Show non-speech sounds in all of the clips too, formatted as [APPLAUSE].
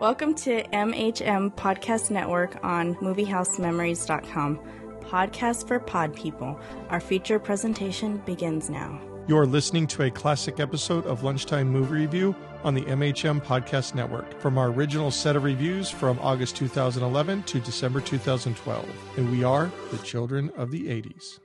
Welcome to MHM Podcast Network on MovieHouseMemories.com. Podcast for Pod People. Our feature presentation begins now. You're listening to a classic episode of Lunchtime Movie Review on the MHM Podcast Network from our original set of reviews from August 2011 to December 2012. And we are the children of the 80s.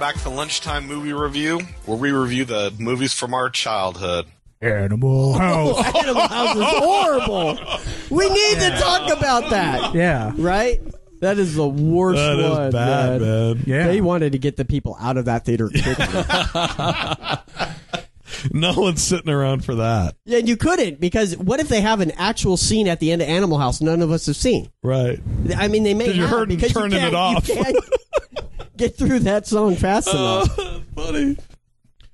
Back to Lunchtime Movie Review, where we review the movies from our childhood. Animal House. [LAUGHS] Animal House is horrible. We need to talk about that. yeah. Right? That is the worst That is one. bad, man. Yeah. They wanted to get the people out of that theater quickly. [LAUGHS] [LAUGHS] No one's sitting around for that. yeah, and you couldn't because what if they have an actual scene at the end of Animal House none of us have seen? Right. I mean, they may 'Cause you have heard 'em because you turning it can't- off. You can't get through that song fast oh, enough. [LAUGHS] Funny.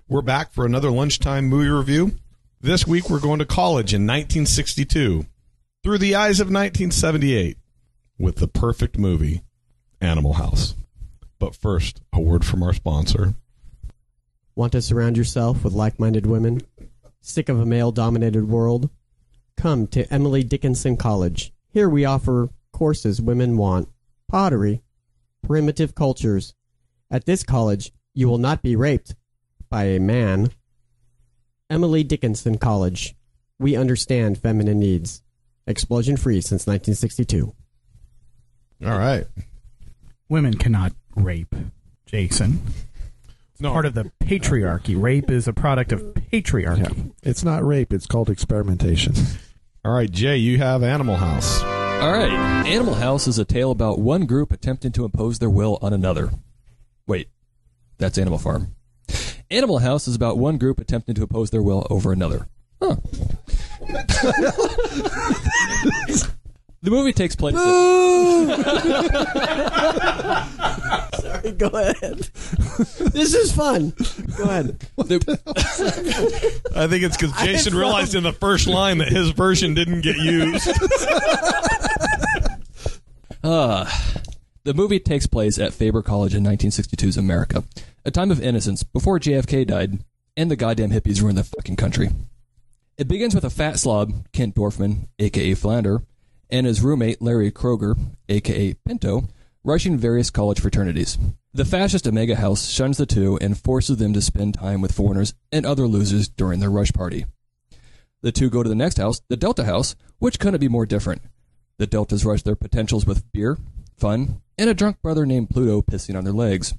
We're back for another lunchtime movie review. This week we're going to college in 1962 through the eyes of 1978 with the perfect movie, Animal House. But first, a word from our sponsor. Want to surround yourself with like minded women? Sick of a male dominated world? Come to Emily Dickinson College. Here we offer courses women want pottery, primitive cultures. At this college, you will not be raped by a man. Emily Dickinson College. We understand feminine needs. Explosion free since 1962. All right. Women cannot rape, Jason. It's No. part of the patriarchy. Rape is a product of patriarchy. It's not rape. It's called experimentation. All right, Jay, you have Animal House. All right. Animal House is a tale about one group attempting to impose their will on another. Wait, that's Animal Farm. Animal House is about one group attempting to impose their will over another. Huh. [LAUGHS] the movie takes place. Sorry, go ahead. this is fun. Go ahead. the- I think it's because Jason realized in the first line that his version didn't get used. [LAUGHS] Uh, the movie takes place at Faber College in 1962's America, a time of innocence before JFK died and the goddamn hippies ruined the fucking country. It begins with a fat slob, Kent Dorfman, aka Flounder, and his roommate Larry Kroger, aka Pinto, rushing various college fraternities. The fascist Omega House shuns the two and forces them to spend time with foreigners and other losers during their rush party. The two go to the next house, the Delta House, which couldn't be more different. The Deltas rush their potentials with beer, fun, and a drunk brother named Bluto pissing on their legs.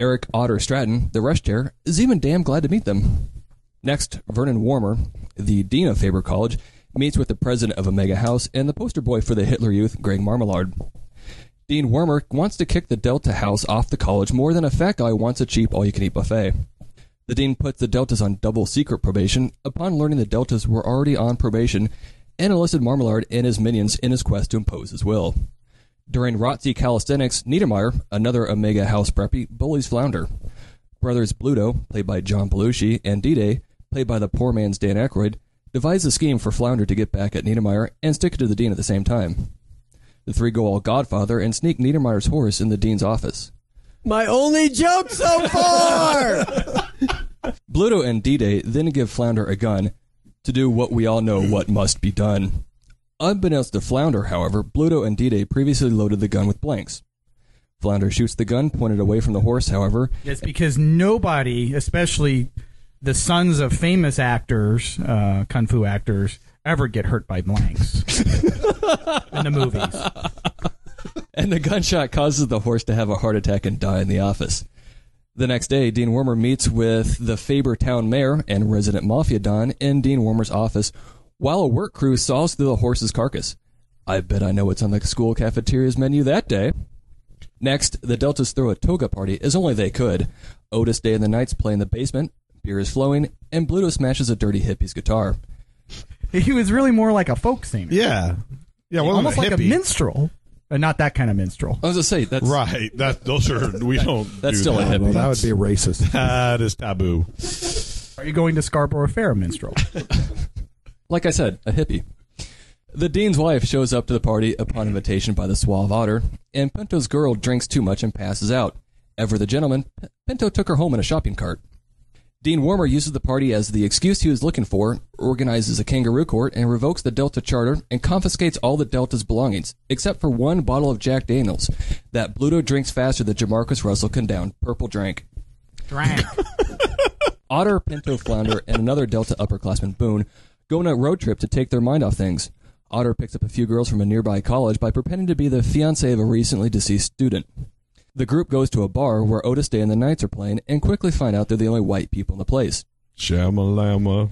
Eric Otter Stratton, the rush chair, is even damn glad to meet them. Next, Vernon Wormer, the dean of Faber College, meets with the president of Omega House and the poster boy for the Hitler Youth, Greg Marmalard. Dean Wormer wants to kick the Delta House off the college more than a fat guy wants a cheap all-you-can-eat buffet. The dean puts the Deltas on double secret probation upon learning the Deltas were already on probation and enlisted Marmalard and his minions in his quest to impose his will. During ROTC calisthenics, Niedermeyer, another Omega House preppy, bullies Flounder. Brothers Bluto, played by John Belushi, and D-Day, played by the poor man's Dan Aykroyd, devise a scheme for Flounder to get back at Niedermeyer and stick it to the dean at the same time. The three go all Godfather and sneak Niedermeyer's horse in the dean's office. My only joke so far! [LAUGHS] Bluto and D-Day then give Flounder a gun to do what we all know what must be done. Unbeknownst to Flounder, however, Bluto and D-Day previously loaded the gun with blanks. Flounder shoots the gun pointed away from the horse, however, It's because nobody, especially the sons of famous actors, uh, kung fu actors, ever get hurt by blanks [LAUGHS] in the movies. and the gunshot causes the horse to have a heart attack and die in the office. The next day, Dean Wormer meets with the Faber town mayor and resident mafia don in Dean Wormer's office while a work crew saws through the horse's carcass. I bet I know what's on the school cafeteria's menu that day. Next, the Deltas throw a toga party as only they could. Otis Day and the Knights play in the basement, beer is flowing, and Bluto smashes a dirty hippie's guitar. He was really more like a folk singer, Yeah. Yeah, well, almost like a minstrel, but not that kind of minstrel. I was gonna say that's Right. That those are we don't. That's do still a that. hippie. Well, that would be racist. That is taboo. Are you going to Scarborough Fair, minstrel? [LAUGHS] like I said, a hippie. The dean's wife shows up to the party upon invitation by the suave otter, and Pinto's girl drinks too much and passes out. Ever the gentleman, P- Pinto took her home in a shopping cart. Dean Wormer uses the party as the excuse he was looking for, organizes a kangaroo court, and revokes the Delta charter and confiscates all the Delta's belongings, except for one bottle of Jack Daniels that Bluto drinks faster than Jamarcus Russell can down purple drank. Drank. [LAUGHS] Otter, Pinto, Flounder, and another Delta upperclassman, Boone, go on a road trip to take their mind off things. Otter picks up a few girls from a nearby college by pretending to be the fiance of a recently deceased student. The group goes to a bar where Otis Day and the Knights are playing and quickly find out they're the only white people in the place. Shamalama.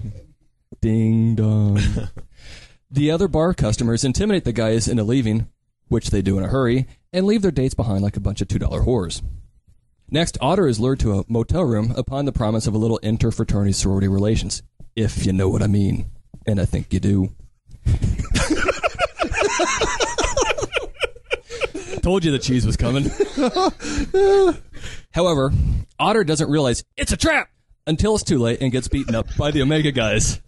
Ding dong. [LAUGHS] the other bar customers intimidate the guys into leaving, which they do in a hurry, and leave their dates behind like a bunch of $2 whores. Next, Otter is lured to a motel room upon the promise of a little interfraternity sorority relations, if you know what I mean. And I think you do. [LAUGHS] Told you the cheese was coming. [LAUGHS] However, Otter doesn't realize it's a trap until it's too late and gets beaten up by the Omega guys.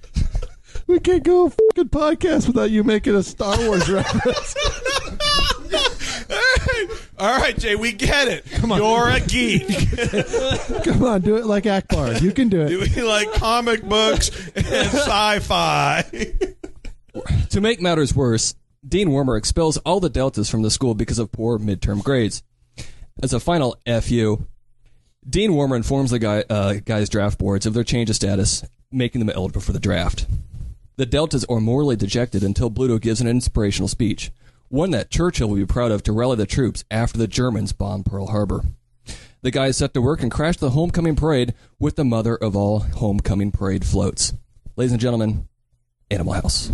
we can't go a fucking podcast without you making a Star Wars reference. All right, Jay, we get it. Come on. You're a geek. [LAUGHS] Come on, do it like Ackbar. You can do it. Do we like comic books and sci-fi? To make matters worse, Dean Wormer expels all the Deltas from the school because of poor midterm grades. As a final FU, Dean Wormer informs the guy, uh, guys' draft boards of their change of status, making them eligible for the draft. The Deltas are morally dejected until Bluto gives an inspirational speech, one that Churchill will be proud of to rally the troops after the Germans bomb Pearl Harbor. The guys set to work and crash the homecoming parade with the mother of all homecoming parade floats. Ladies and gentlemen, Animal House.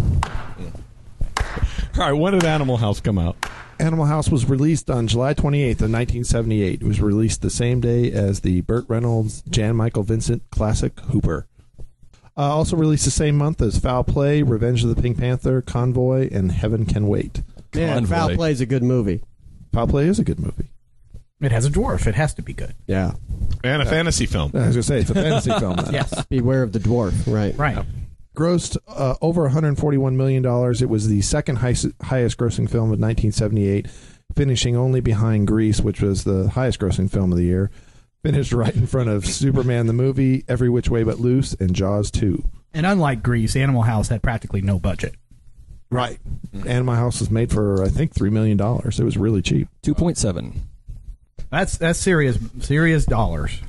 All right, when did Animal House come out? Animal House was released on July 28th of 1978. It was released the same day as the Burt Reynolds, Jan Michael Vincent classic Hooper. Uh, also released the same month as Foul Play, Revenge of the Pink Panther, Convoy, and Heaven Can Wait. Man, Convoy. Foul is a good movie. Foul Play is a good movie. It has a dwarf. It has to be good. Yeah. And a fantasy film. I was going to say, it's a fantasy film. now. [LAUGHS] Yes. Beware of the dwarf. Right. Right. Grossed uh, over 141 million dollars. It was the second highest, highest grossing film of 1978, finishing only behind Grease, which was the highest grossing film of the year. Finished right in front of Superman the movie, Every Which Way But Loose, and Jaws 2. And unlike Grease, Animal House had practically no budget. Right. Animal House was made for I think three million dollars. It was really cheap. 2.7. That's that's serious serious dollars.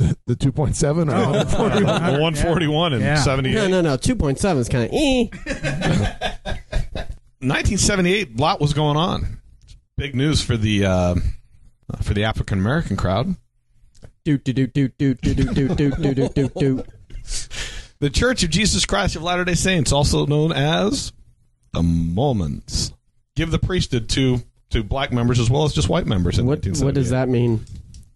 The, the 2.7 or Oh. 141? The 141 and Yeah. 78. No, no, no. 2.7 is kind of eh. 1978, a lot was going on. Big news for the uh, for the African American crowd. Do, do, do, do, do, do, do, do, do, do, do, do, do. The Church of Jesus Christ of Latter Day Saints, also known as the Mormons, give the priesthood to to black members as well as just white members in What, 1978. what does that mean?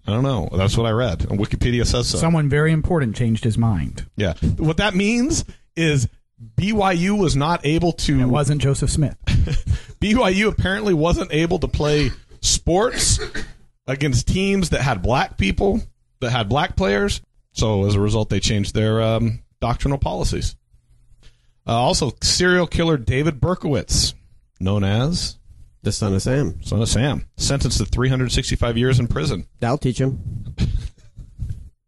I don't know. That's what I read. Wikipedia says so. Someone very important changed his mind. yeah. What that means is BYU was not able to. It wasn't Joseph Smith. [LAUGHS] BYU apparently wasn't able to play sports against teams that had black people, that had black players. So as a result, they changed their um, doctrinal policies. Uh, also, serial killer David Berkowitz, known as the son of Sam. Son of Sam. Sentenced to 365 years in prison. That'll teach him.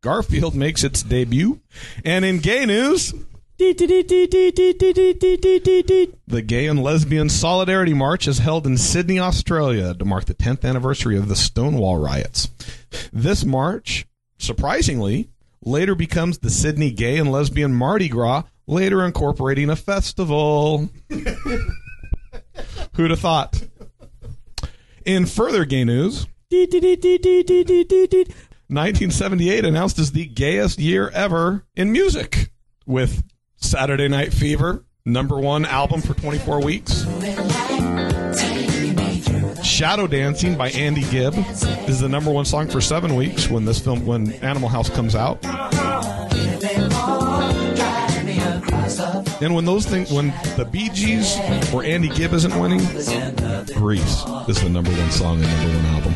Garfield makes its debut. And in gay news. The Gay and Lesbian Solidarity March is held in Sydney, Australia to mark the 10th anniversary of the Stonewall riots. This march, surprisingly, later becomes the Sydney Gay and Lesbian Mardi Gras, later incorporating a festival. Who'd have thought? In further gay news, 1978 announced as the gayest year ever in music with Saturday Night Fever, number one album for 24 weeks. Shadow Dancing by Andy Gibb is the number one song for seven weeks when this film, when Animal House comes out. And when those things, when the Bee Gees or Andy Gibb isn't winning, Grease is the number one song and number one album.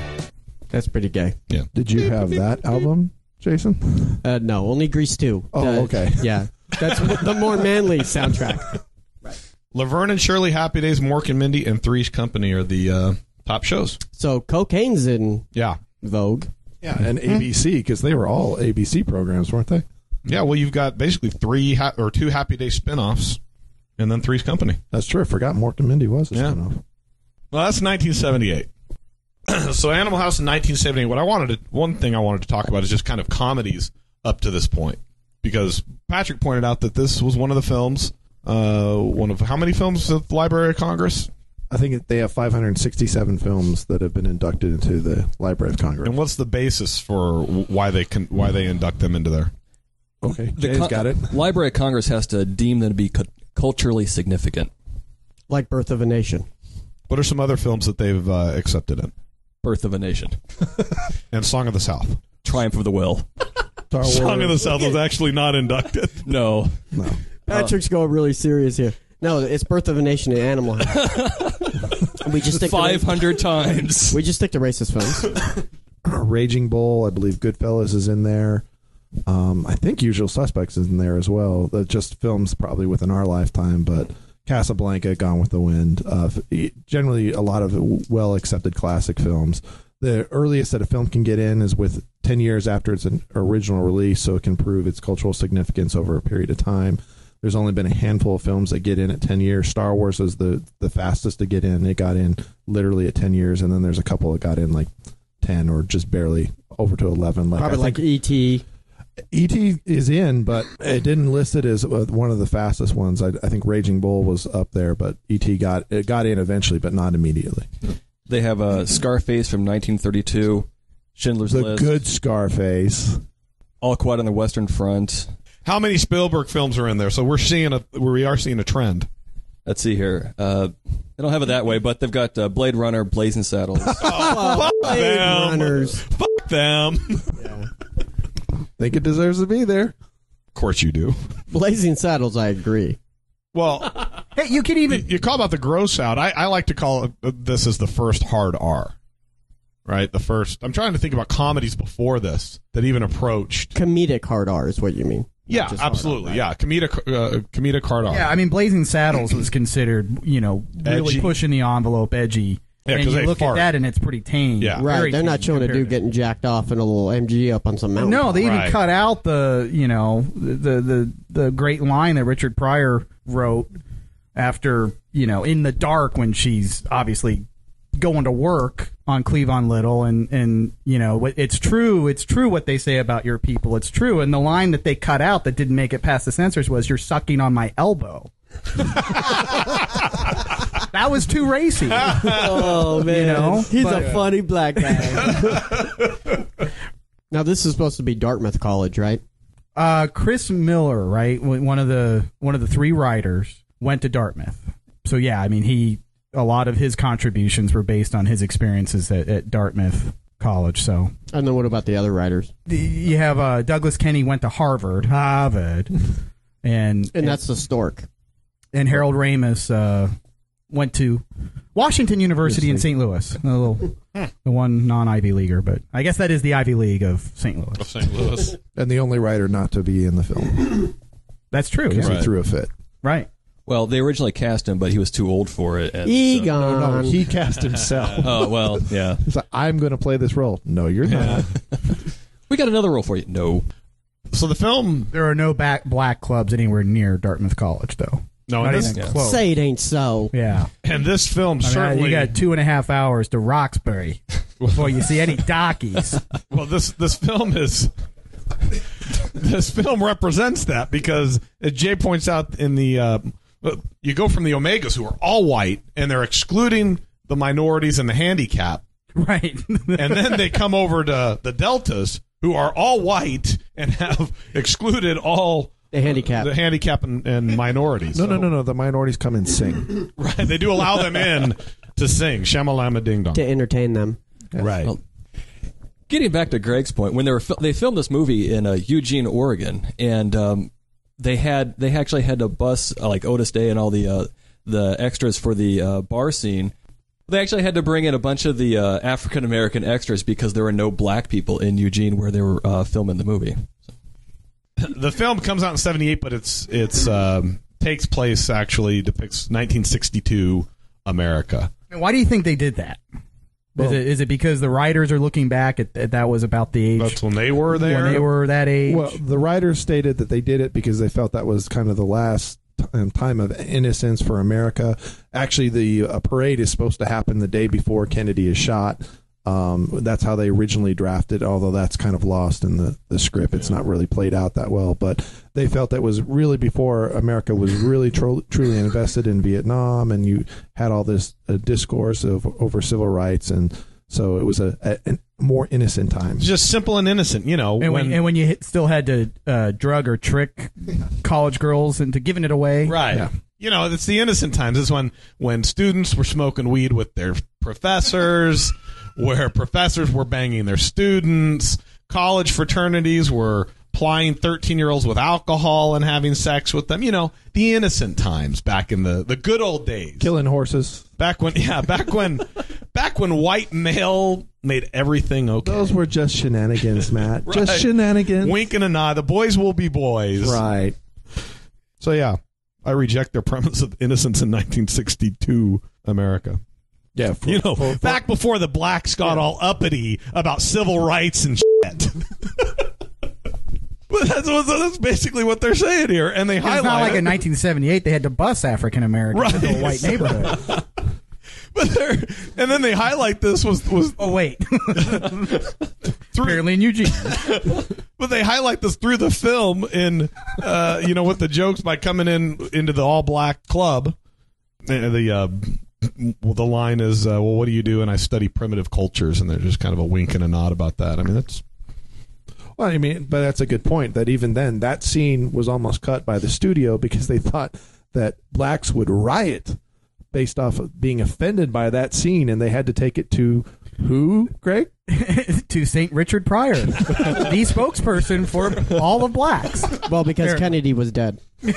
That's pretty gay. Yeah. Did you have that album, Jason? Uh, no, only Grease 2. Oh, Uh, okay. [LAUGHS] Yeah. That's the more manly soundtrack. Laverne and Shirley, Happy Days, Mork and Mindy, and Three's Company are the uh, top shows. So cocaine's in Yeah. vogue. Yeah, and ABC because they were all ABC programs, weren't they? Yeah, well, you've got basically three ha- or two Happy Days spin-offs and then Three's Company. That's true. I forgot Mork and Mindy was a Yeah. spinoff. Well, that's 1978. [CLEARS THROAT] so Animal House in 1978. What I wanted to, one thing I wanted to talk about is just kind of comedies up to this point, because Patrick pointed out that this was one of the films, uh, one of how many films at the Library of Congress, I think they have 567 films that have been inducted into the Library of Congress. and what's the basis for why they can why they induct them into there? Okay, The Jay's con- got it. Library of Congress has to deem them to be cu- culturally significant. Like Birth of a Nation. What are some other films that they've uh, accepted in? Birth of a Nation, [LAUGHS] And Song of the South. Triumph of the Will. Star Wars. Song of the South was actually not inducted. [LAUGHS] No, No. Patrick's going really serious here. No, it's Birth of a Nation and Animal House. [LAUGHS] we just stick to five hundred times. we just stick to racist films. Raging Bull. I believe Goodfellas is in there. Um, I think Usual Suspects is in there as well. That just films probably within our lifetime, but Casablanca, Gone with the Wind. Uh, generally, a lot of well accepted classic films. The earliest that a film can get in is with 10 years after its original release, so it can prove its cultural significance over a period of time. There's only been a handful of films that get in at 10 years. Star Wars is the, the fastest to get in. It got in literally at 10 years, and then there's a couple that got in like 10 or just barely over to 11. Like, Probably I like think E.T. ET is in, but it didn't list it as uh, one of the fastest ones. I, I think Raging Bull was up there, but ET got it got in eventually, but not immediately. They have a Scarface from 1932, Schindler's The List, good Scarface. All Quiet on the Western Front. How many Spielberg films are in there? So we're seeing a we are seeing a trend. Let's see here. Uh, they don't have it that way, but they've got uh, Blade Runner, Blazing Saddles. [LAUGHS] Oh, Blade them. Runners. Fuck them. Think it deserves to be there. Of course you do. [LAUGHS] Blazing Saddles, I agree. Well, [LAUGHS] Hey, you can even you call about the gross out. I, I like to call it, uh, this as the first hard R. Right, the first. I'm trying to think about comedies before this that even approached. Comedic hard R is what you mean. Yeah, Just hard R, absolutely. Yeah, comedic, uh, comedic hard R. Yeah, I mean, Blazing Saddles was considered, you know, really Edgy. pushing the envelope, edgy. Yeah, and 'cause you they look fart. at that, and it's pretty tame. Yeah. Right, Very they're not tame showing a compared dude to- getting jacked off in a little MG up on some mountain. No, they even Right. cut out the, you know, the the the great line that Richard Pryor wrote after, you know, in the dark when she's obviously going to work on Cleavon Little and and you know what- it's true it's true what they say about your people it's true and the line that they cut out that didn't make it past the censors was you're sucking on my elbow [LAUGHS] [LAUGHS] that was too racy [LAUGHS] Oh man, know, he's but- a funny black guy. [LAUGHS] now this is supposed to be Dartmouth College, right? Uh, Chris Miller, right, one of the one of the three writers, went to Dartmouth. So yeah, I mean, he a lot of his contributions were based on his experiences at, at Dartmouth College. So And then what about the other writers? you have uh, Douglas Kenney went to Harvard, Harvard, [LAUGHS] and And that's the stork. and Harold Ramis uh, went to Washington University in St. Louis, a little, hmm. the one non Ivy leaguer, but I guess that is the Ivy League of St. Louis. Of Louis. St. Louis. [LAUGHS] And the only writer not to be in the film [CLEARS THROAT] That's true, because yeah. he threw a fit. right? well, they originally cast him, but he was too old for it. and so- Egon. No, he cast himself. [LAUGHS] oh well, yeah. [LAUGHS] He's like, I'm going to play this role. No, you're not. We got another role for you. No. so the film. There are no back black clubs anywhere near Dartmouth College, though. No, Not and this, even close. Say it ain't so. yeah, and this film I mean, certainly. you got two and a half hours to Roxbury before you see any dockies. [LAUGHS] Well, this this film is this film represents that because as Jay points out in the uh, you go from the Omegas who are all white and they're excluding the minorities and the handicap, right. [LAUGHS] and then they come over to the Deltas who are all white and have excluded all The handicap. the handicap and, and minorities. No, no, So- no, no. The minorities come and sing. [LAUGHS] Right, they do allow them in to sing Shamalama Ding Dong. to entertain them. Right. Well, Getting back to Greg's point, when they were fil- they filmed this movie in uh, Eugene, Oregon, and um, they had they actually had to bus uh, like Otis Day and all the uh, the extras for the uh, bar scene. They actually had to bring in a bunch of the uh, African American extras because there were no black people in Eugene where they were uh, filming the movie. The film comes out in 78 but it's it's um, takes place actually depicts 1962 america Why do you think they did that? Is it, is it because the writers are looking back at, at that was about the age that's when they were there when they were that age? Well, the writers stated that they did it because they felt that was kind of the last time of innocence for America. Actually, the uh, parade is supposed to happen the day before Kennedy is shot. Um, that's how they originally drafted, although that's kind of lost in the, the script. It's not really played out that well. But they felt that was really before America was really tro- truly invested in Vietnam, and you had all this uh, discourse of over civil rights, and so it was a, a, a more innocent time. just simple and innocent you know and when, when, and when you hit, still had to uh, drug or trick college girls into giving it away, right Yeah. you know it's the innocent times it's when when students were smoking weed with their professors where professors were banging their students college fraternities were plying 13 year olds with alcohol and having sex with them you know the innocent times back in the the good old days Killing horses. Back when, yeah, back when, [LAUGHS] back when white male made everything okay. Those were just shenanigans, [LAUGHS] Matt. Right. Just shenanigans. Wink and a nod. The boys will be boys. Right. So yeah, I reject their [LAUGHS] premise of innocence in 1962 America. Yeah. [LAUGHS] for- You know, for- for- back before the blacks got all uppity about civil rights and shit. [LAUGHS] but that's, that's basically what they're saying here, and they It's highlight not like it. in 1978 they had to bus African Americans into a white neighborhood. [LAUGHS] But they're, and then they highlight this was was oh wait, through, apparently in Eugene. But they highlight this through the film in, uh, you know, with the jokes by coming in into the all black club. The uh, well, the line is, uh, "Well, what do you do?" And I study primitive cultures, and they're just kind of a wink and a nod about that. I mean, that's Well, I mean, but that's a good point. That even then, that scene was almost cut by the studio because they thought that blacks would riot based off of being offended by that scene, and they had to take it to who, Greg? [LAUGHS] to St. Richard Pryor, the [LAUGHS] spokesperson for all of blacks. Well, because Fair Kennedy was dead. [LAUGHS]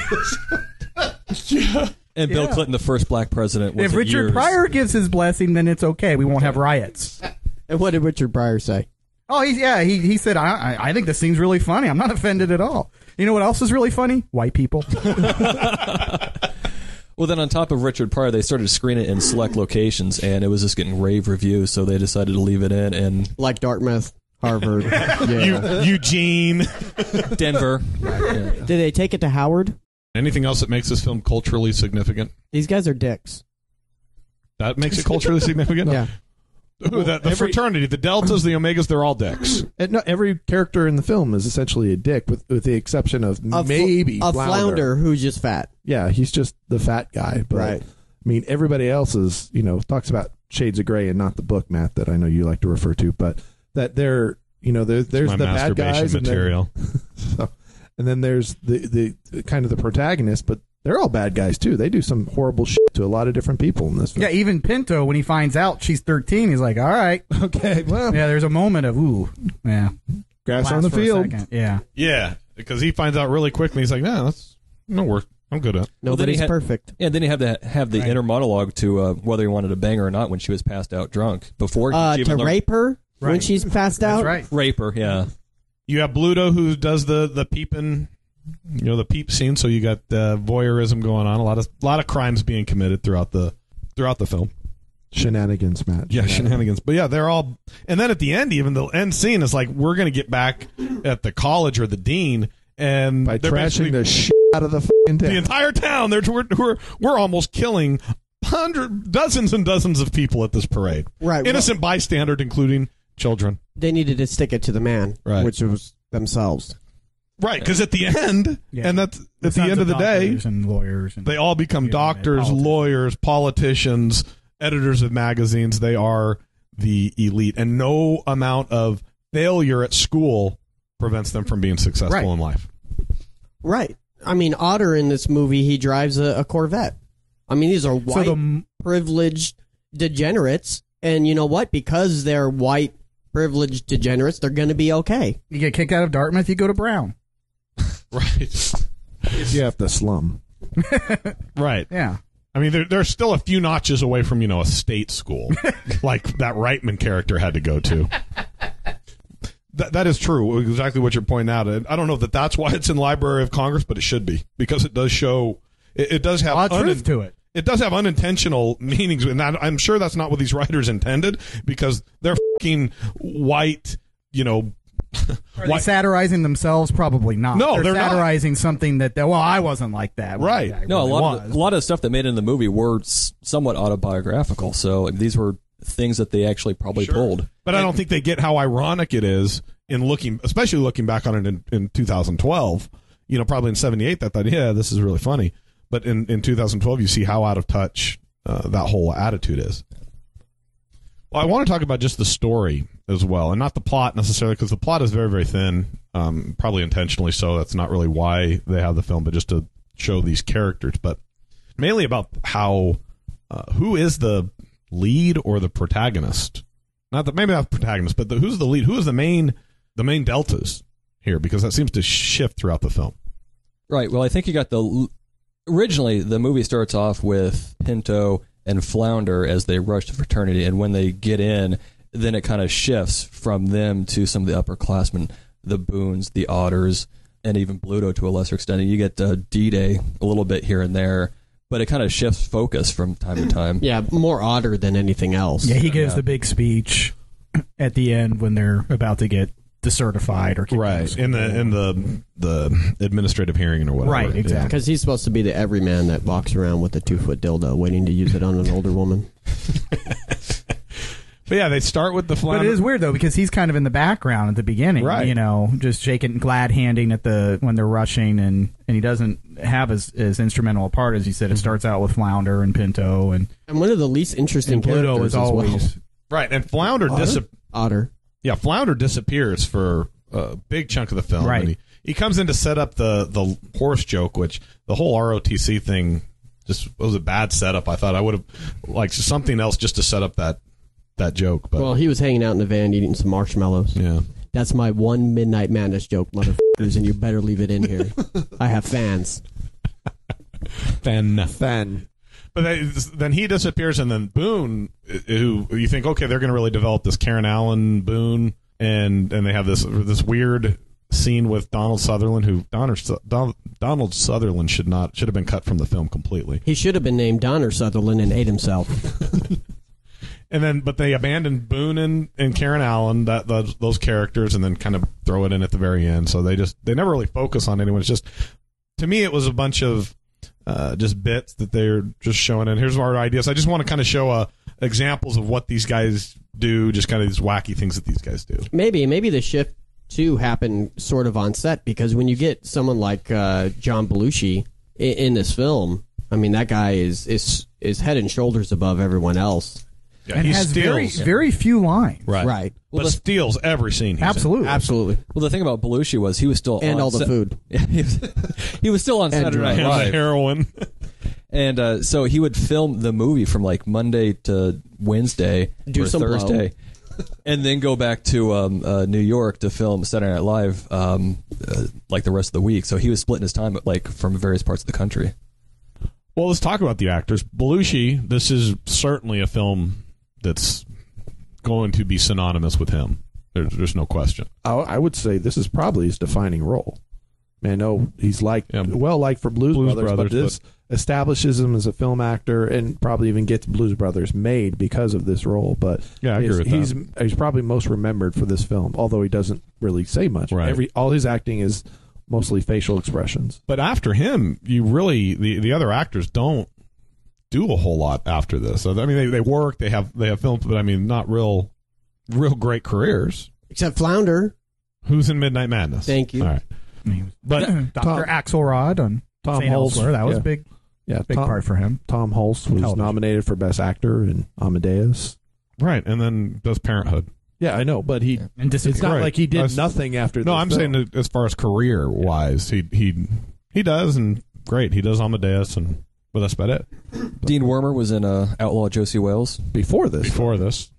And Bill Yeah. Clinton, the first black president, was if it Richard years. Pryor gives his blessing, then it's okay. We won't have riots. And what did Richard Pryor say? Oh, he, yeah, he, he said, I, I, I think this scene's really funny. I'm not offended at all. You know what else is really funny? White people. [LAUGHS] [LAUGHS] Well, then on top of Richard Pryor, they started to screen it in select locations, and it was just getting rave reviews, so they decided to leave it in. And Like Dartmouth, Harvard. [LAUGHS] yeah. Eugene. Denver, Did they take it to Howard? Anything else that makes this film culturally significant? These guys are dicks. That makes it culturally significant. [LAUGHS] Yeah. Ooh, [LAUGHS] the, the every- fraternity, the deltas, the omegas, they're all dicks. And no, every character in the film is essentially a dick, with with the exception of A fl- maybe a Flounder. flounder who's just fat. Yeah, he's just the fat guy. But, Right. I mean, everybody else is, you know, talks about Shades of Grey and not the book, Matt, that I know you like to refer to, but that they're, you know, there, there's My the bad masturbation guys and material. [LAUGHS] so, and then there's the, the kind of the protagonist, but they're all bad guys too. They do some horrible shit to a lot of different people in this film. yeah, even Pinto, when he finds out she's 13, he's like, all right. [LAUGHS] Okay, well, Yeah, there's a moment of, ooh, yeah. grass on the field. Yeah. Yeah, because he finds out really quickly. He's like, "Nah, that's no work. I'm good at." it." Well, then he Nobody's had- perfect. and then he have to have the Right. inner monologue to uh, whether he wanted to bang her or not when she was passed out drunk. Before Uh, to even learned- rape her when she's passed out. That's right. rape her, yeah. You have Bluto who does the the peeping, you know, the peep scene. So you got uh, voyeurism going on. A lot of a lot of crimes being committed throughout the throughout the film. Shenanigans, Matt. Yeah, shenanigans. But yeah, they're all. And then at the end, even the end scene is like, we're going to get back at the college or the dean, and By trashing the shit out of the fucking the entire town. They're we're, we're we're almost killing hundred dozens and dozens of people at this parade. Right. Innocent bystander, including children. They needed to stick it to the man, Right. which was themselves. Right, because at the end, Yeah. and that's at the end of the day, and lawyers. And, they all become doctors, politicians. lawyers, politicians, editors of magazines. They are the elite, and no amount of failure at school prevents them from being successful Right. in life. Right. I mean, Otter in this movie, he drives a, a Corvette. I mean, these are so white, the, privileged degenerates, and you know what? Because they're white, privileged degenerates, they're going to be okay. you get kicked out of Dartmouth, you go to Brown. [LAUGHS] Right. If you have to slum. [LAUGHS] Right. Yeah. I mean, there, there's still a few notches away from you know a state school, [LAUGHS] like that Reitman character had to go to. That, that is true. Exactly what you're pointing out. And I don't know that that's why it's in Library of Congress, but it should be because it does show. It, it does have A lot of truth to it. It does have unintentional meanings, and I- I'm sure that's not what these writers intended because they're fucking white. You know, [LAUGHS] Are they satirizing themselves? Probably not. No, they're, they're not. satirizing something that. They, well, I wasn't like that. Right. I No, a really lot of the, a lot of the stuff that made it in the movie were s- somewhat autobiographical. So these were things that they actually probably pulled. But I don't think they get how ironic it is in looking, especially looking back on it in, in 2012. You know, probably in '78, that thought, yeah, this is really funny. But in, in 2012, you see how out of touch uh, that whole attitude is. Well, I want to talk about just the story as well, and not the plot necessarily, because the plot is very, very thin. Um, probably intentionally so. That's not really why they have the film, but just to show these characters. But mainly about how uh, who is the lead or the protagonist not the maybe not the protagonist, but the, who's the lead? Who is the main the main deltas here? Because that seems to shift throughout the film. Right. Well, I think you got the originally the movie starts off with Pinto and Flounder as they rush to fraternity, and when they get in, then it kind of shifts from them to some of the upperclassmen, the Boones, the Otters, and even Bluto to a lesser extent. And you get uh, D Day a little bit here and there, but it kind of shifts focus from time to time. Yeah, more otter than anything else. Yeah, he gives the big speech at the end when they're about to get decertified or kicked out of in the in the the administrative hearing or whatever. Right, exactly. Because he's supposed to be the everyman that walks around with a two foot dildo waiting to use it on an older woman. [LAUGHS] But yeah, they start with the flounder. But it is weird though because he's kind of in the background at the beginning, Right. You know, just shaking, glad handing at the when they're rushing, and and he doesn't have as, as instrumental a part as you said. It mm-hmm. starts out with Flounder and Pinto, and, And one of the least interesting and Bluto characters is as well. always right, and Flounder dis- Otter. Yeah, Flounder disappears for a big chunk of the film. Right. And he, he comes in to set up the the horse joke, which the whole ROTC thing just was a bad setup. I thought I would have liked something else just to set up that that joke. But Well, he was hanging out in the van eating some marshmallows. yeah. That's my one Midnight Madness joke, motherfuckers, and you better leave it in here. [LAUGHS] I have fans. Fan. Then But then he disappears, and then Boone, who you think, okay, they're going to really develop this Karen Allen Boone, and and they have this this weird scene with Donald Sutherland, who Donald, Donald, Donald Sutherland should not should have been cut from the film completely. He should have been named Donner Sutherland and ate himself. [LAUGHS] And then, but they abandon Boone and, and Karen Allen, that those, those characters, and then kind of throw it in at the very end. So they just they never really focus on anyone. It's just to me, it was a bunch of uh, just bits that they're just showing. And here's our ideas. I just want to kind of show uh, examples of what these guys do, just kind of these wacky things that these guys do. Maybe, maybe the shift too happened sort of on set because when you get someone like uh, John Belushi in, in this film, I mean that guy is is is head and shoulders above everyone else. Yeah, and he has very steals, very few lines. right, Right. but steals every scene. He's in. Absolutely, Absolutely, Well, the thing about Belushi was he was still and on all the set- food. [LAUGHS] he, was, he was still on And Saturday Night And Live. heroin. [LAUGHS] And uh, so he would film the movie from like Monday to Wednesday Do or some blow. Thursday, [LAUGHS] and then go back to um, uh, New York to film Saturday Night Live um, uh, like the rest of the week. So he was splitting his time like from various parts of the country. Well, let's talk about the actors. Belushi, this is certainly a film that's going to be synonymous with him. There's, there's no question. I, I would say this is probably his defining role. Man, no, he's like Yeah. well liked for Blues, Blues Brothers, Brothers, but this establishes him as a film actor and probably even gets Blues Brothers made because of this role. But Yeah, I agree he's, with he's, that. he's probably most remembered for this film, although he doesn't really say much. Right. Every all his acting is mostly facial expressions. But after him, you really the, the other actors don't do a whole lot after this. So, I mean, they, they work, they have they have films, but I mean, not real real great careers. Except Flounder. Who's in Midnight Madness? Thank you. All right. But Doctor Axelrod on Tom St. Elsewhere, that was yeah. a big yeah, big Tom, part for him. Tom Hulce was Television. nominated for Best Actor in Amadeus. Right, and then does Parenthood. Yeah, I know, but he And it's not Right. like he did That's- nothing after. No, this I'm film. saying that as far as career wise, he he he does and great. He does Amadeus and but that's about it. [LAUGHS] Dean Wormer was in uh, Outlaw Josey Wales. before this. Before this.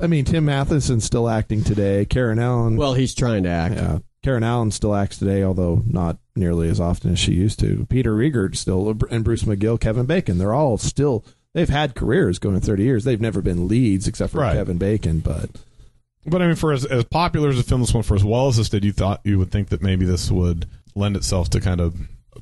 I mean, Tim Matheson's still acting today. Karen Allen. Well, he's trying to act. yeah, Karen Allen still acts today, although not nearly as often as she used to. Peter Riegert still, and Bruce McGill, Kevin Bacon. They're all still. They've had careers going 30 years. They've never been leads except for Right. Kevin Bacon, but But I mean, for as, as popular as the film this one, for as well as this did, you thought you would think that maybe this would lend itself to kind of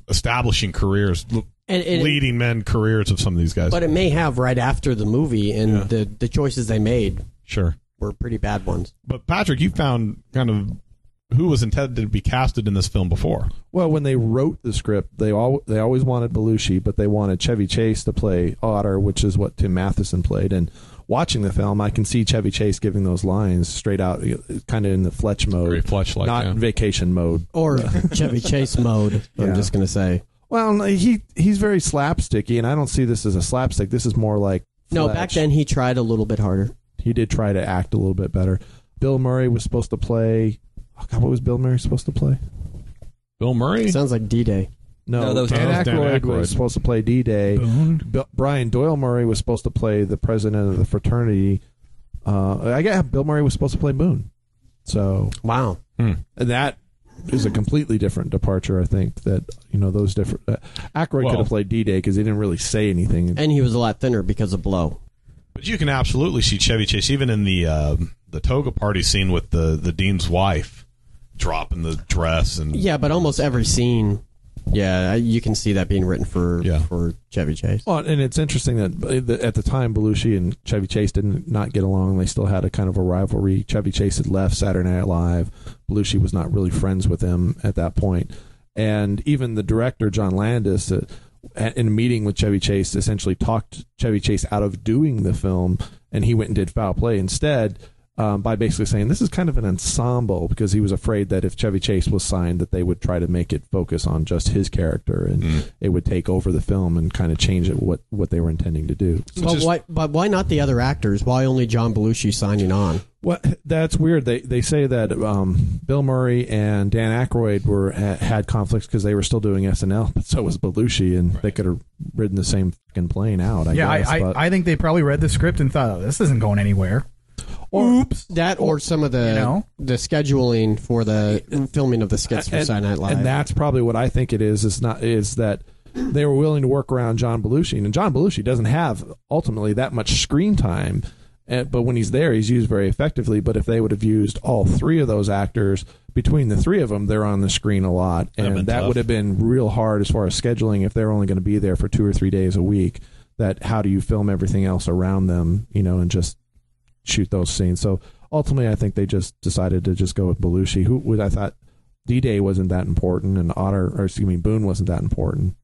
establishing careers, l- And, and leading men careers of some of these guys. but it may have right after the movie, and Yeah. the the choices they made sure. were pretty bad ones. But Patrick, you found kind of who was intended to be casted in this film before. Well, when they wrote the script, they all they always wanted Belushi, but they wanted Chevy Chase to play Otter, which is what Tim Matheson played. And watching the film, I can see Chevy Chase giving those lines straight out, kind of in the Fletch mode, Very Fletch-like, not yeah. vacation mode. Or [LAUGHS] Chevy Chase mode. I'm Yeah. just gonna say. Well, he he's very slapsticky, and I don't see this as a slapstick. This is more like No, Fletch. back then he tried a little bit harder. he did try to act a little bit better. Bill Murray was supposed to play. Oh God, what was Bill Murray supposed to play? Bill Murray. Sounds like D Day. No, No, that was- Dan, that was Dan Aykroyd Aykroyd. was supposed to play D Day. Boone. Brian Doyle Murray was supposed to play the president of the fraternity. Uh, I guess Bill Murray was supposed to play Boone. So Wow. and that is a completely different departure. I think that you know those different. Uh, Aykroyd Well- could have played D Day because he didn't really say anything. And he was a lot thinner because of Blow. But you can absolutely see Chevy Chase even in the uh, the toga party scene with the the dean's wife dropping the dress and Yeah, but almost every scene, yeah, you can see that being written for Yeah. for Chevy Chase. Well, and it's interesting that uh, at the time Belushi and Chevy Chase didn't not get along. They still had a kind of a rivalry. Chevy Chase had left Saturday Night Live. Belushi was not really friends with him at that point. And even the director John Landis, uh, in a meeting with Chevy Chase, essentially talked Chevy Chase out of doing the film, and he went and did foul play instead. Um, by basically saying this is kind of an ensemble because he was afraid that if Chevy Chase was signed that they would try to make it focus on just his character and it would take over the film and kind of change it what what they were intending to do. But why? But why not the other actors? Why only John Belushi signing on? Well, that's weird. They they say that um, Bill Murray and Dan Aykroyd were had conflicts because they were still doing SNL, but so was Belushi, and they could have ridden the same fucking plane out. I yeah, guess, I, but- I, I think they probably read the script and thought, oh, this isn't going anywhere. Oops. That or some of the You know? the scheduling for the filming of the skits for and, Saturday Night Live. and that's probably what I think it is. Is not is that they were willing to work around John Belushi, and John Belushi doesn't have ultimately that much screen time. And, but when he's there, he's used very effectively. But if they would have used all three of those actors, between the three of them, they're on the screen a lot, That'd and been that tough. would have been real hard as far as scheduling. If they're only going to be there for two or three days a week, that how do you film everything else around them? You know, and just shoot those scenes. So ultimately, I think they just decided to just go with Belushi, who would I thought D Day wasn't that important, and Otter, or excuse me, Boone wasn't that important.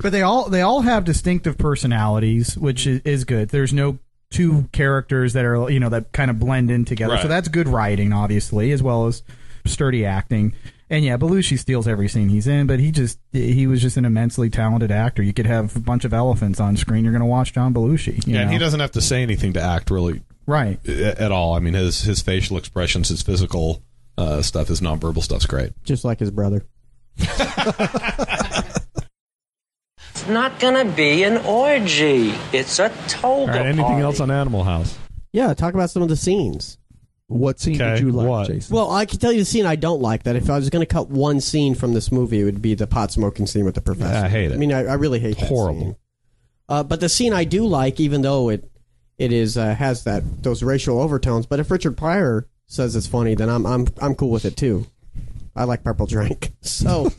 But they all they all have distinctive personalities, which is, is good. There's no two characters that are you know that kind of blend in together. Right. So that's good writing, obviously, as well as sturdy acting. And yeah, Belushi steals every scene he's in, but he just he was just an immensely talented actor. You could have a bunch of elephants on screen. You're going to watch John Belushi. You yeah, and he doesn't have to say anything to act really right. at all. I mean, his his facial expressions, his physical uh, stuff, his nonverbal stuff's great. just like his brother. [LAUGHS] It's not gonna be an orgy. It's a toga All right, anything party. else on Animal House? Yeah, talk about some of the scenes. What scene Okay, did you like, what? Jason? Well, I can tell you the scene I don't like. That if I was going to cut one scene from this movie, it would be the pot smoking scene with the professor. I hate it. I mean, I, I really hate that Horrible. scene. Uh, but the scene I do like, even though it it is uh, has that those racial overtones. But if Richard Pryor says it's funny, then I'm I'm I'm cool with it too. I like purple drink. [LAUGHS] So,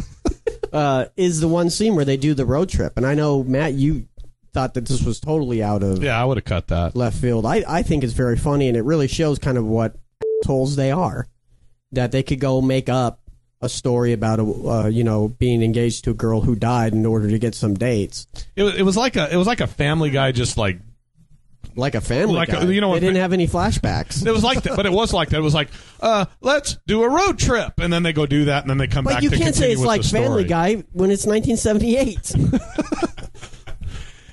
uh, is the one scene where they do the road trip, and I know Matt, you thought that this was totally out of Yeah, I would have cut that. left field. I, I think it's very funny, and it really shows kind of what tolls they are. That they could go make up a story about a uh, you know being engaged to a girl who died in order to get some dates, It it was like a it was like a Family Guy, just like like a family. Like a- you know they didn't have any flashbacks. it was like that, but it was like that. It was like, uh, let's do a road trip, and then they go do that, and then they come back. But back. you to can't say it's like Family. Guy when it's 1978. [LAUGHS]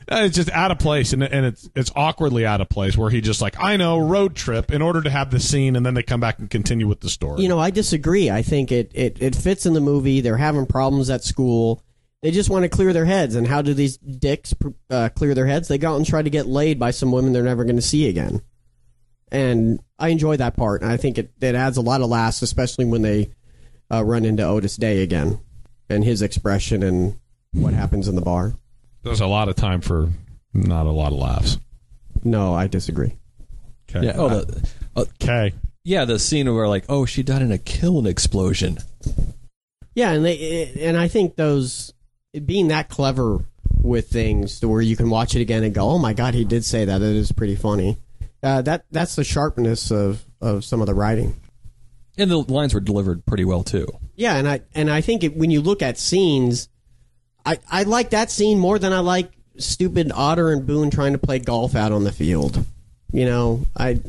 Uh, It's just out of place, and, and it's it's awkwardly out of place. Where he just like, I know, road trip in order to have the scene, and then they come back and continue with the story. you know, I disagree. I think it, it, it fits in the movie. They're having problems at school. They just want to clear their heads. And how do these dicks uh, clear their heads? They go out and try to get laid by some women they're never going to see again. And I enjoy that part. And I think it, it adds a lot of laughs, especially when they uh, run into Otis Day again, and his expression and what happens in the bar. There's a lot of time for not a lot of laughs. No, I disagree. Okay. Yeah. Oh, the, uh, Okay. yeah. The scene where like, oh, she died in a kiln explosion. Yeah, and they and I think those being that clever with things to where you can watch it again and go, "Oh my god, he did say that." It is pretty funny. Uh, that that's the sharpness of of some of the writing. And the lines were delivered pretty well too. Yeah, and I and I think it, when you look at scenes, I I like that scene more than I like stupid Otter and Boone trying to play golf out on the field. You know, I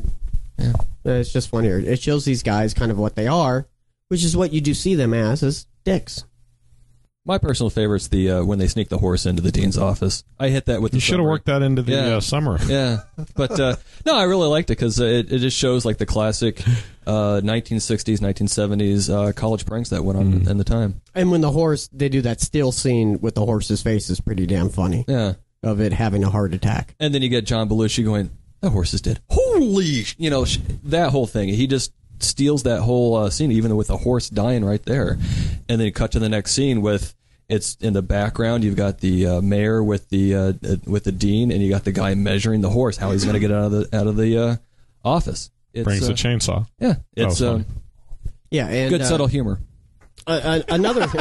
yeah. it's just funnier. It shows these guys kind of what they are, which is what you do see them as as dicks. My personal favorite's the uh, when they sneak the horse into the dean's office. I hit that with. You the should have worked that into the Yeah. uh, summer. [LAUGHS] Yeah, but uh, no, I really liked it because it, it just shows like the classic uh, 1960s, 1970s uh, college pranks that went on in the time. And when the horse, they do that still scene with the horse's face is pretty damn funny. Yeah, Of it having a heart attack. and then you get John Belushi going, "That horse is dead." Holy, sh-" you know sh- that whole thing. He just steals that whole uh, scene, even with the horse dying right there, and then you cut to the next scene with. It's in the background. You've got the uh, mayor with the uh, uh, with the dean, and you got the guy measuring the horse. How he's going to get out of the out of the uh, office. It's, Brings uh, the chainsaw. Yeah, it's was uh. Yeah, and good uh, subtle humor. uh, uh, another. [LAUGHS] [LAUGHS]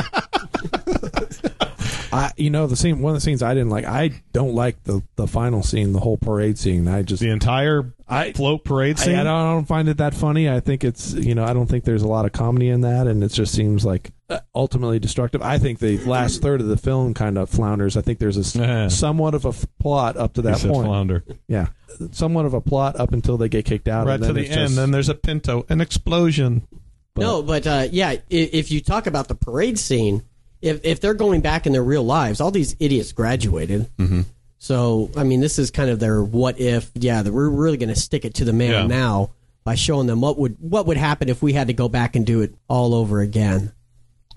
I, you know, the scene. One of the scenes I didn't like. I don't like the the final scene, the whole parade scene. I just The entire I float parade scene. I don't, I don't find it that funny. I think it's you know I don't think there's a lot of comedy in that, and it just seems like uh, ultimately destructive. I think the last third of the film kind of flounders. I think there's a s- Yeah. somewhat of a f- plot up to that said point. flounder. Yeah, somewhat of a plot up until they get kicked out. Right and to then the end. just- Then there's a Pinto, an explosion. no, but uh, yeah, i- if you talk about the parade scene, if if they're going back in their real lives, all these idiots graduated. Mm-hmm. So I mean, this is kind of their what if. Yeah, we're really going to stick it to the man Yeah. now by showing them what would what would happen if we had to go back and do it all over again.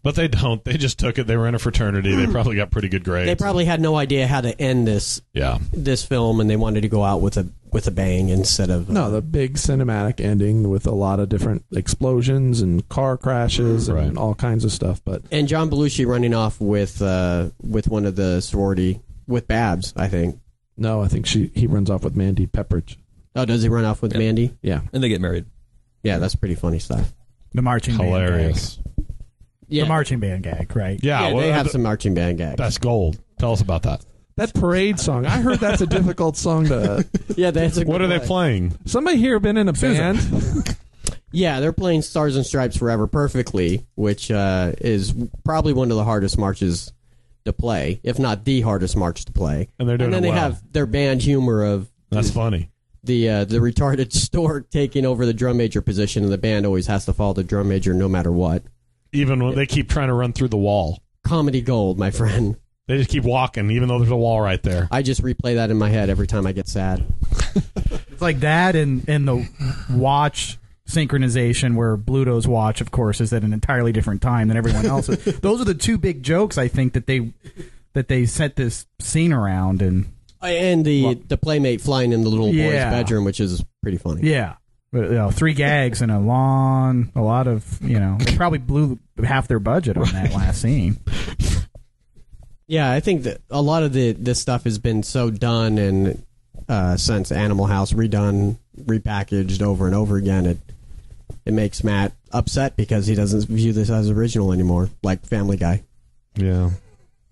But they don't. They just took it. They were in a fraternity. They probably got pretty good grades. They probably had no idea how to end this yeah. this film, and they wanted to go out with a with a bang instead of uh, No, the big cinematic ending with a lot of different explosions and car crashes and all kinds of stuff. But and John Belushi running off with uh, with one of the sorority with Babs, I think. no, I think she he runs off with Mandy Pepperidge. Oh, does he run off with Mandy? Yeah, And they get married. Yeah, that's pretty funny stuff. The marching Hilarious. gag. Yeah, The marching band gag, right? Yeah. yeah well, they have th- some marching band gags. That's gold. Tell us about that. that parade song. I heard that's a difficult song to. [LAUGHS] yeah, that's a What good are they playing? Somebody here been in a band? [LAUGHS] Yeah, they're playing Stars and Stripes Forever perfectly, which uh, is probably one of the hardest marches to play, if not the hardest march to play. And they're doing and then it they well. have their band humor of That's funny. the uh, the retarded [LAUGHS] stork taking over the drum major position, and the band always has to follow the drum major no matter what. Even when they keep trying to run through the wall, Comedy gold, my friend. they just keep walking, even though there's a wall right there. I just replay that in my head every time I get sad. [LAUGHS] It's like that and, and the watch synchronization where Bluto's watch, of course, is at an entirely different time than everyone [LAUGHS] else's. Those are the two big jokes I think that they that they set this scene around and And the the playmate flying in the little Yeah. boy's bedroom, which is pretty funny. yeah. But, you know, three gags and a long, a lot of, you know, they probably blew half their budget on that last scene. Yeah, I think that a lot of the this stuff has been so done and uh, since Animal House redone, repackaged over and over again. It it makes Matt upset because he doesn't view this as original anymore, like Family Guy. Yeah.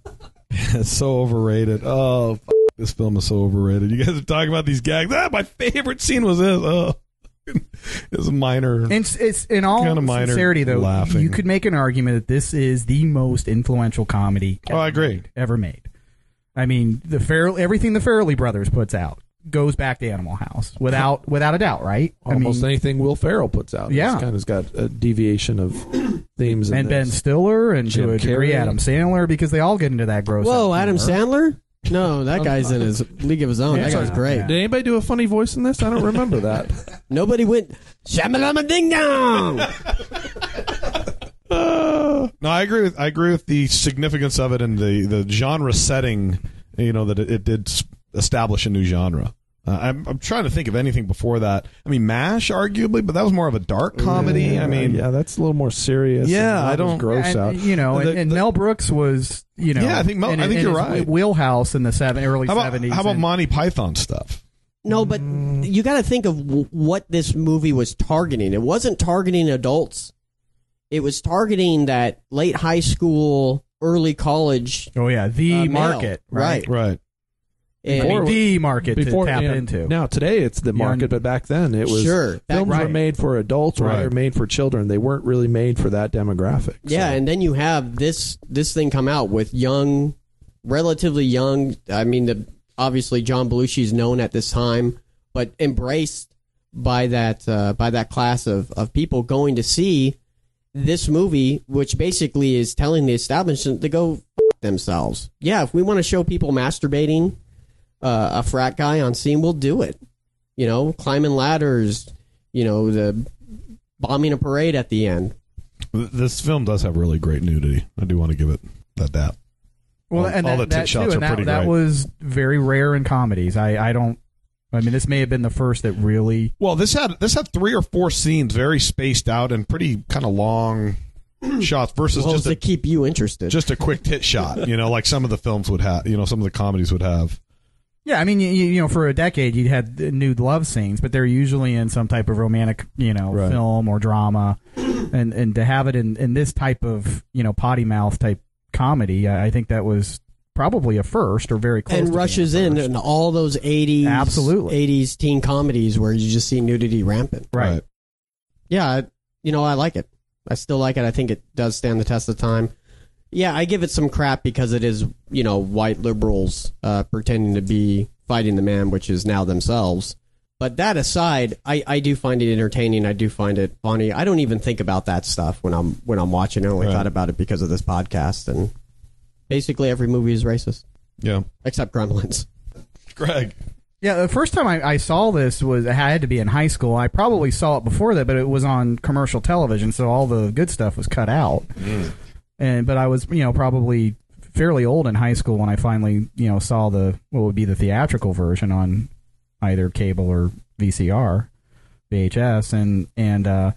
[LAUGHS] it's so overrated. Oh, f- this film is so overrated. You guys are talking about these gags. Ah, my favorite scene was this. Oh, [LAUGHS] it's a minor. It's, it's in all Kinda minor sincerity, though, laughing. you could make an argument that this is the most influential comedy Oh, I agree. ever made. I mean, the Farrell, everything the Farrelly brothers puts out goes back to Animal House without [LAUGHS] without a doubt, right? Almost I mean, anything Will Ferrell puts out. Yeah. It's kind of got a deviation of themes. in and Ben this. Stiller and Jim to a degree Carrey. Adam Sandler because they all get into that gross. Whoa, out Adam humor. Sandler? No, [LAUGHS] that guy's in his league of his own. that Yeah. guy's great. Did anybody do a funny voice in this? I don't remember that. [LAUGHS] Nobody went shamalama ding dong. Uh, [LAUGHS] no, I agree with I agree with the significance of it and the the genre setting. You know that it, it did establish a new genre. Uh, I'm, I'm trying to think of anything before that. I mean, MASH, arguably, but that was more of a dark comedy. I mean, yeah, that's a little more serious. Yeah, and I don't- gross and, out. You know, and, The- and the- Mel Brooks was, you know, Yeah, I think Mel- in- I think in you're his right. Wheelhouse in the seven early how about, seventies. how about and- Monty Python stuff? No, but you got to think of w- what this movie was targeting. It wasn't targeting adults. It was targeting that late high school, early college. Oh yeah, the Uh, market, right? Right. Right. Mean, the market Before to tap yeah, into. Now today it's the market, Young- but back then it was Sure. Films were right. made for adults or Right. they're made for children. They weren't really made for that demographic. yeah, So- and then you have this this thing come out with young, relatively young. I mean, the obviously John Belushi is known at this time, but embraced by that uh, by that class of of people going to see this movie, which basically is telling the establishment to go themselves. Yeah, if we want to show people masturbating uh, a frat guy on scene, we'll do it. You know, climbing ladders. You know, the bombing a parade at the end. This film does have really great nudity. I do want to give it that dap. Well, All- and all that, the tit shots too, are and that, pretty that great. was very rare in comedies. I, I don't. I mean, this may have been the first that really. Well, this had this had three or four scenes very spaced out and pretty kind of long [CLEARS THROAT] shots versus Well, just to a, keep you interested. just a quick tit shot. You know, like some of the films would have. You know, some of the comedies would have. Yeah, I mean, you, you know, for a decade, you had nude love scenes, but they're usually in some type of romantic, you know, Right. film or drama, and and to have it in in this type of you know potty mouth type comedy, I, I think that was probably a first or very close. and to being rushes a in and all those 80s Absolutely. 80s teen comedies where you just see nudity rampant right. yeah I, you know i like it i still like it i think it does stand the test of time yeah i give it some crap because it is you know white liberals uh, pretending to be fighting the man which is now themselves but that aside I, I do find it entertaining i do find it funny i don't even think about that stuff when i'm when i'm watching i only Right. thought about it because of this podcast and basically every movie is racist Yeah, except gremlins Greg. Yeah, the first time I, I saw this was I had to be in high school. I probably saw it before that, but it was on commercial television, so all the good stuff was cut out. And but I was you know probably fairly old in high school when I finally you know saw the what would be the theatrical version on either cable or VCR, VHS, and and uh,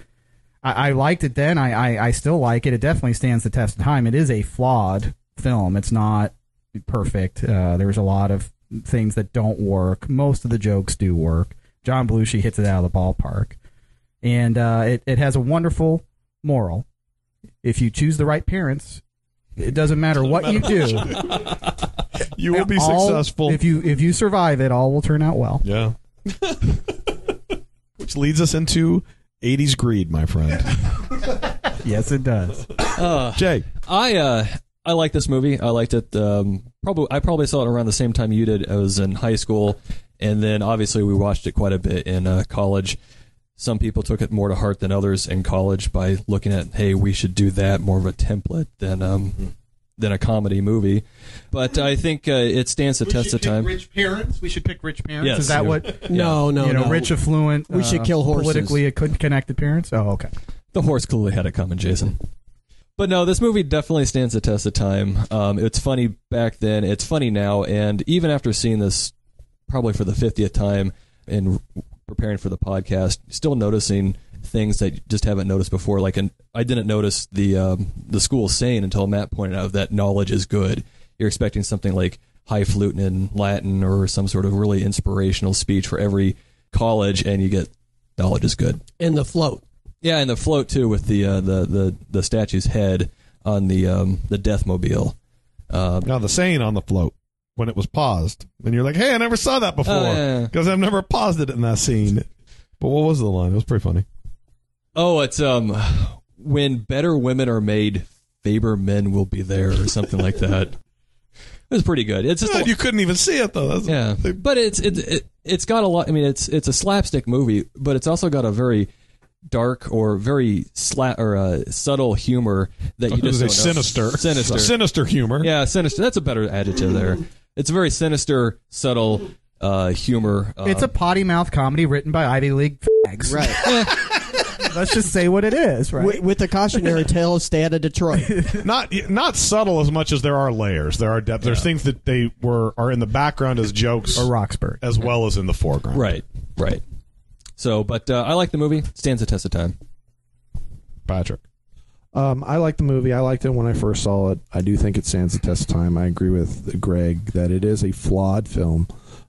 I, I liked it then. I, I I still like it. It definitely stands the test of time. It is a flawed film. It's not perfect. Uh, there's a lot of things that don't work. Most of the jokes do work. John Belushi hits it out of the ballpark, and uh, it it has a wonderful moral. If you choose the right parents, it doesn't matter what you do. [LAUGHS] You will be all- successful. if you if you survive it. All will turn out well. yeah. [LAUGHS] Which leads us into 80s greed, my friend. [LAUGHS] Yes, it does. Jay. I uh I like this movie. I liked it. Um, probably I probably saw it around the same time you did. I was in high school, and then obviously we watched it quite a bit in uh, college. Some people took it more to heart than others in college by looking at, hey, we should do that more of a template than um than a comedy movie. But I think uh, it stands the test of time. Rich parents. We should pick rich parents. Yes, Is that [LAUGHS] yeah. what? no no you know, no rich, affluent. We should uh, kill horses. Politically, it couldn't connect the parents. Oh, okay. The horse clearly had it coming, Jason. But no, this movie definitely stands the test of time. Um, it's funny back then. It's funny now, and even after seeing this, probably for the fiftieth time, and preparing for the podcast, still noticing things that you just haven't noticed before. Like, an, I didn't notice the um, the school saying until Matt pointed out that knowledge is good. You're expecting something like highfalutin in Latin or some sort of really inspirational speech for every college, and you get knowledge is good. in the float Yeah, and the float too with the uh, the the the statue's head on the um, the death mobile. Uh, Now, the saying on the float, when it was paused, and you're like, hey, I never saw that before. Oh, yeah. Because I've never paused it in that scene. But what was the line? It was pretty funny. oh, it's um when better women are made, Faber men will be there or something like that. It was pretty good. It's just God, you couldn't even see it, though. That's, yeah, but it's it, it it's got a lot. I mean, it's it's a slapstick movie, but it's also got a very dark or very sla- or uh, subtle humor that you [LAUGHS] just don't know. sinister. sinister, Sinister humor. Yeah, sinister. That's a better adjective there. It's a very sinister, subtle uh, humor. Uh, It's a potty mouth comedy written by Ivy League fags. right [LAUGHS] Let's just say what it is, right? With, with the cautionary tale, stay out of Detroit. [LAUGHS] not not subtle as much as there are layers. There are depth. There's things that they were are in the background as jokes, or Roxburgh. as well as in the foreground. Right, right. So, but uh, I like the movie. Stands the test of time. Patrick. Um, I like the movie. I liked it when I first saw it. I do think it stands the test of time. I agree with Greg that it is a flawed film.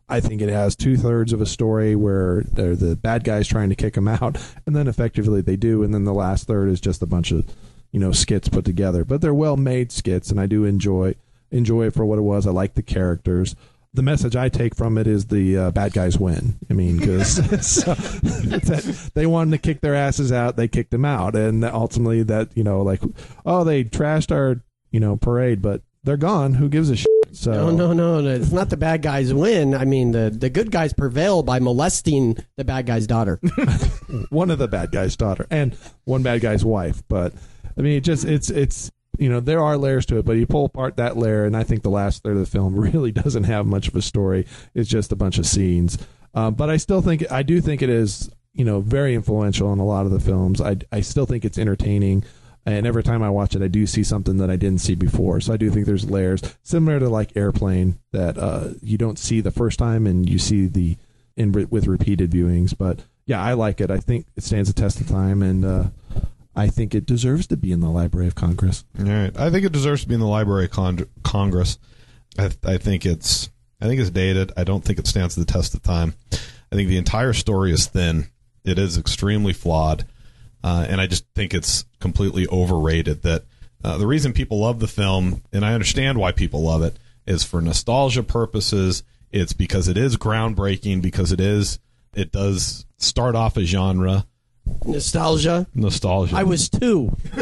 I think it has two thirds of a story where they're the bad guys trying to kick them out, [LAUGHS] and then effectively they do, and then the last third is just a bunch of you know skits put together. But they're well made skits, and I do enjoy enjoy it for what it was. I like the characters. The message I take from it is the uh, bad guys win. I mean, because [LAUGHS] [LAUGHS] [LAUGHS] they wanted to kick their asses out, they kicked them out, and ultimately that you know like oh they trashed our you know parade, but they're gone. Who gives a shit? So No, no, no, no. It's not the bad guys win. I mean, the, the good guys prevail by molesting the bad guy's daughter. one of the bad guy's daughter and one bad guy's wife. But I mean, it just it's it's you know there are layers to it, but you pull apart that layer, and I think the last third of the film [LAUGHS] really doesn't have much of a story. It's just a bunch of scenes. Um, but I still think I do think it is you know very influential in a lot of the films. I I still think it's entertaining. And every time I watch it, I do see something that I didn't see before. So I do think there's layers similar to like Airplane that uh, you don't see the first time, and you see the in with repeated viewings. But yeah, I like it. I think it stands the test of time, and uh, I think it deserves to be in the Library of Congress. All right. I think it deserves to be in the Library of Con- Congress. I, I think it's I think it's dated. I don't think it stands the test of time. I think the entire story is thin. It is extremely flawed, uh, and I just think it's completely overrated. That uh, the reason people love the film, and I understand why people love it, is for nostalgia purposes. It's because it is groundbreaking. Because it is it does start off a genre Nostalgia. nostalgia. I was two. [LAUGHS]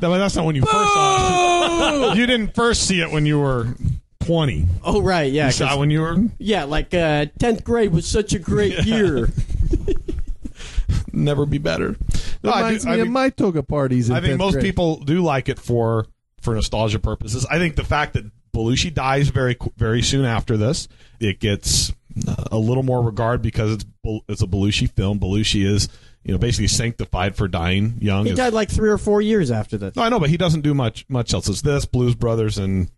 No, but that's not when you first saw it. You didn't first see it when you were 20. Oh, right. Yeah. You saw 'cause- it when you were yeah, like uh, 10th grade was such a great year. [LAUGHS] never be better. No, I, Reminds do, me I, of think, my toga parties. In I think 10th most grade. people do like it for for nostalgia purposes. I think the fact that Belushi dies very qu- very soon after this, it gets a little more regard because it's it's a Belushi film. Belushi is you know basically sanctified for dying young. he died like three or four years after this. no, I know, but he doesn't do much much else. It's this Blues Brothers in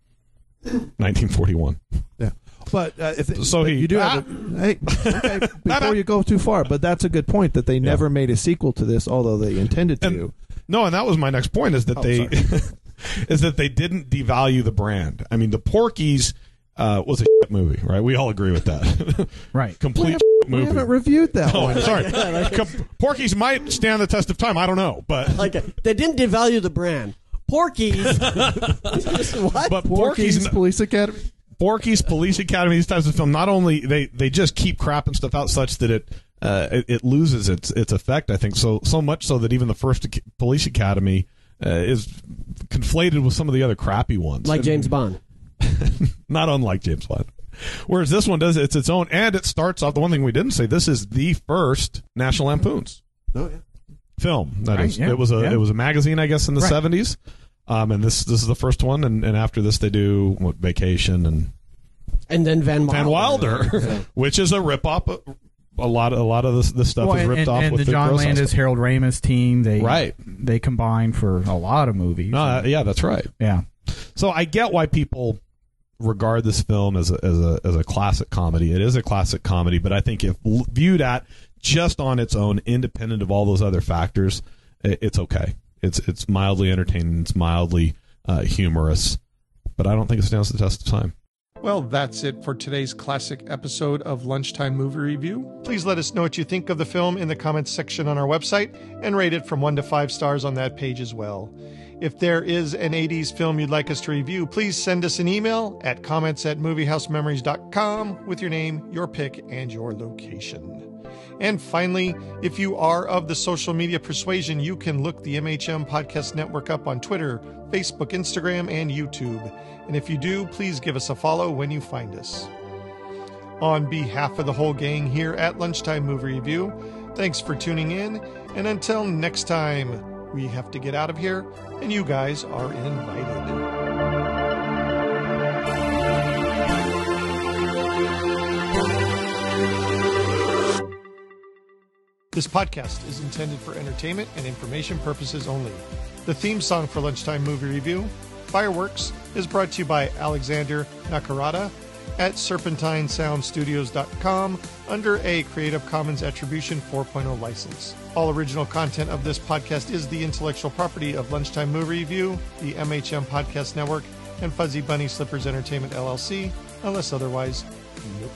1941. Yeah. But uh, if So but he- you do Ah! have a, hey [LAUGHS] okay, before you go too far, but that's a good point that they never made a sequel to this, although they intended to. And- No, and that was my next point is that Oh, they [LAUGHS] is that they didn't devalue the brand. I mean, the Porky's uh, was a shit movie, right? We all agree with that. [LAUGHS] Right. Complete shit we haven't reviewed that [LAUGHS] oh, one. sorry. [LAUGHS] Com- Porky's might stand the test of time. I don't know, but Like they didn't devalue the brand. Porky's. what? but Porky's Porky's Police Academy. Porky's Police Academy, these types of film, not only they they just keep crapping stuff out such that it uh, it, it loses its its effect. I think so so much so that even the first Police Academy uh, is conflated with some of the other crappy ones, like James Bond. [LAUGHS] not unlike James Bond. Whereas this one does it's its own, and it starts off. The one thing we didn't say: this is the first National Lampoons Oh yeah. film. That Right, is, yeah, it was a yeah. it was a magazine, I guess, in the Right. seventies. Um, and this this is the first one, and, and after this they do what, Vacation and And then Van Wilder. Van Wilder, [LAUGHS] [LAUGHS] which is a rip off. A lot, a lot of this, this stuff Well, is and, ripped and, off and with the John Gross House Landis, stuff. Harold Ramis team, they Right. they combined for a lot of movies. No, uh, yeah, that's right. yeah, So I get why people regard this film as a, as a as a classic comedy. It is a classic comedy, but I think if viewed at just on its own, independent of all those other factors, i it's okay. It's it's mildly entertaining. It's mildly uh, humorous, but I don't think it stands the test of time. Well, that's it for today's classic episode of Lunchtime Movie Review. Please let us know what you think of the film in the comments section on our website and rate it from 1 to 5 stars on that page as well. If there is an 80s film you'd like us to review, please send us an email at comments at moviehousememories.com with your name, your pick, and your location. And finally, if you are of the social media persuasion, you can look the MHM Podcast Network up on Twitter, Facebook, Instagram, and YouTube. And if you do, please give us a follow when you find us. On behalf of the whole gang here at Lunchtime Movie Review, thanks for tuning in. And until next time, we have to get out of here, and you guys are invited. This podcast is intended for entertainment and information purposes only. The theme song for Lunchtime Movie Review, Fireworks, is brought to you by Alexander Nakarada at serpentinesoundstudios.com under a Creative Commons Attribution 4.0 license. All original content of this podcast is the intellectual property of Lunchtime Movie Review, the MHM Podcast Network, and Fuzzy Bunny Slippers Entertainment LLC, unless otherwise. Nope.